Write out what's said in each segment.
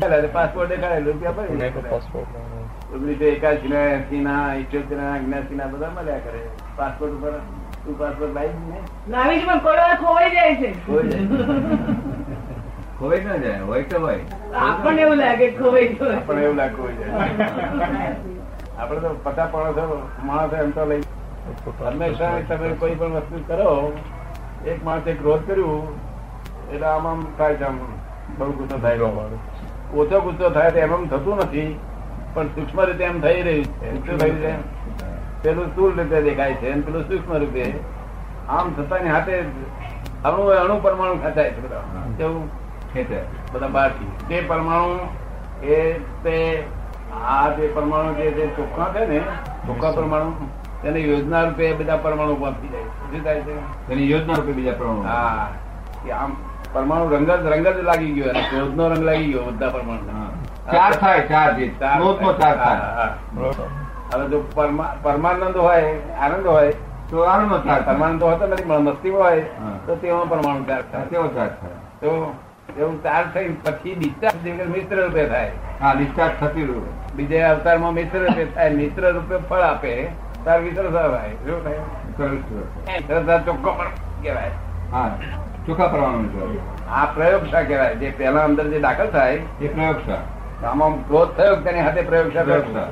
Passport દેખાડે રૂપિયા ભરી ઓગણીસો એકાશી ના એસી ના ઇઠ્યોતેર ના અગ્યાસી ના બધા મળ્યા કરે. પાસપોર્ટ ઉપર તું પાસપોર્ટ લાવી ને. લાવી છે પણ ખોવાઈ જાય છે. ખોવાઈ ના જાય હોય તો હોય. આપણને એવું લાગે ખોવાઈ આપણને એવું લાગે ખોવાઈ જાય. આપડે તો પતા પણ માણસ એમ તો લઈ. હંમેશા તમે કોઈ પણ વસ્તુ કરો એક માણસે ક્રોધ કર્યું એટલે આમ આમ થાય છે આમ. બહુ ગુસ્સો થાય. ઓછો ગુસ્સો થાય તો એમ થતું નથી. પણ સૂક્ષ્મ રીતે એમ થઈ રહ્યું છે. થયું છે? પેલું સ્થુલ રીતે દેખાય છે પેલું સૂક્ષ્મ રૂપે આમ થતાની હાથે અણુ અણુ પરમાણુ ખેંચાય છે બધા. કેવું? ખેંચાય. બધા બહારથી તે પરમાણુ એ તે આ જે પરમાણુ જે ચોખ્ખા છે ને ચોખ્ખા પરમાણુ તેને યોજના રૂપે બધા પરમાણુ પહોંચી જાય શું થાય છે? તેની યોજના રૂપે બીજા પરમાણુ. હા. આમ પરમાણુ રંગ જ રંગ જ લાગી ગયો અને ક્રોધનો રંગ લાગી ગયો બધા પરમાણુ ચાર થાય ચાર જે ક્રોધનો ચાર થાય. હવે જો પરમાનંદ હોય આનંદ હોય. તો આનંદ થાય પરમાનંદ તો હોતો નથી મસ્તી હોય તો તેમાં પરમાણુ ચાર થાય. તેવો ચાર થાય. તો એવું ચાર થઈ પછી ડિસ્ચાર્જ મિત્ર રૂપે થાય. હા ડિસ્ચાર્જ થતી રૂપે બીજા અવતારમાં મિત્ર રૂપે થાય મિત્ર રૂપે ફળ આપે તાર મિત્ર થાય. શું થાય. ચોખ્ખો પણ કહેવાય. હા. ચોખ્ખા પ્રમાણમાં છે. આ પ્રયોગશા કહેવાય. જે પહેલા અંદર જે દાખલ થાય એ પ્રયોગશા આમાં ક્રોધ થયો તેની હાથે પ્રયોગશા પ્રયોગશા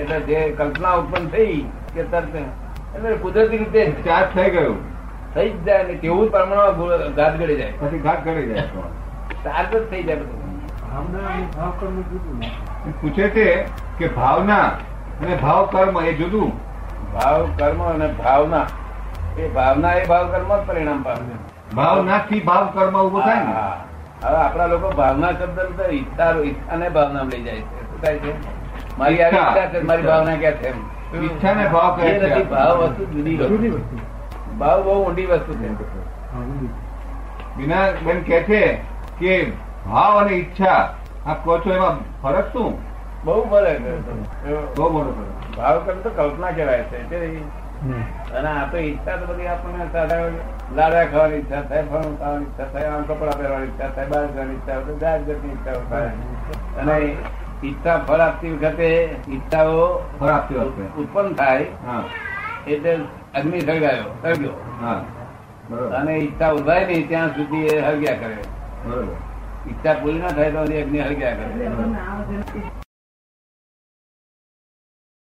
એટલે જે કલ્પના ઉત્પન્ન થઈ કે તરત એટલે કુદરતી રીતે ચાર્જ થઈ ગયું. થઈ જ જાય ને તેવું જ પરમાણુ ઘાત ગળી જાય. પછી ઘાટ કરી જાય. ચાર્જ જ થઈ જાય બધું. પૂછે છે કે ભાવના અને ભાવ કર્મ એ જુદું. ભાવ કર્મ અને ભાવના. એ ભાવના એ ભાવ કર્મ જ પરિણામ પામે. ભાવનાથી ભાવ કર્મ ઊભો થાય ને. હવે આપણા લોકો ભાવના શબ્દ તો ઈચ્છા ઈચ્છાને ભાવના લઈ જાય છે. શું થાય છે? મારી આવી ઈચ્છા. છે મારી ભાવના ક્યાં છે ઈચ્છાને ભાવ કહે છે. ભાવ વસ્તુ જુદી વસ્તુ. ભાવ બહુ ઊંડી વસ્તુ છે. બીના બેન કે છે કે ભાવ અને ઈચ્છા આ કહો છો એમાં ફરક શું? બહુ ફરક. બહુ મોટો ફરક. ભાવ કરતો તો કલ્પના કહેવાય છે. અને આ તો ઈચ્છા તો બધી આપણને લાડવા ખાવાની ઈચ્છા થાય ફળ ખાવાની ઈચ્છા થાય આમ કપડા પહેરવાની ઈચ્છા થાય બહાર જવાની ઈચ્છા હોય જાત જાતની ઈચ્છાઓ થાય અને ઈચ્છા ફળ આપતી વખતે ઈચ્છાઓ ફળ આપતી વખતે. ઉત્પન્ન થાય હા. એટલે અગ્નિ સળગાયો સળગ્યો. હા. બરોબર. અને ઈચ્છા ઉભાય નહીં ત્યાં સુધી એ હળગ્યા કરે. બરોબર. ઈચ્છા પૂરી ના થાય તો અગ્નિ હળગ્યા કરે.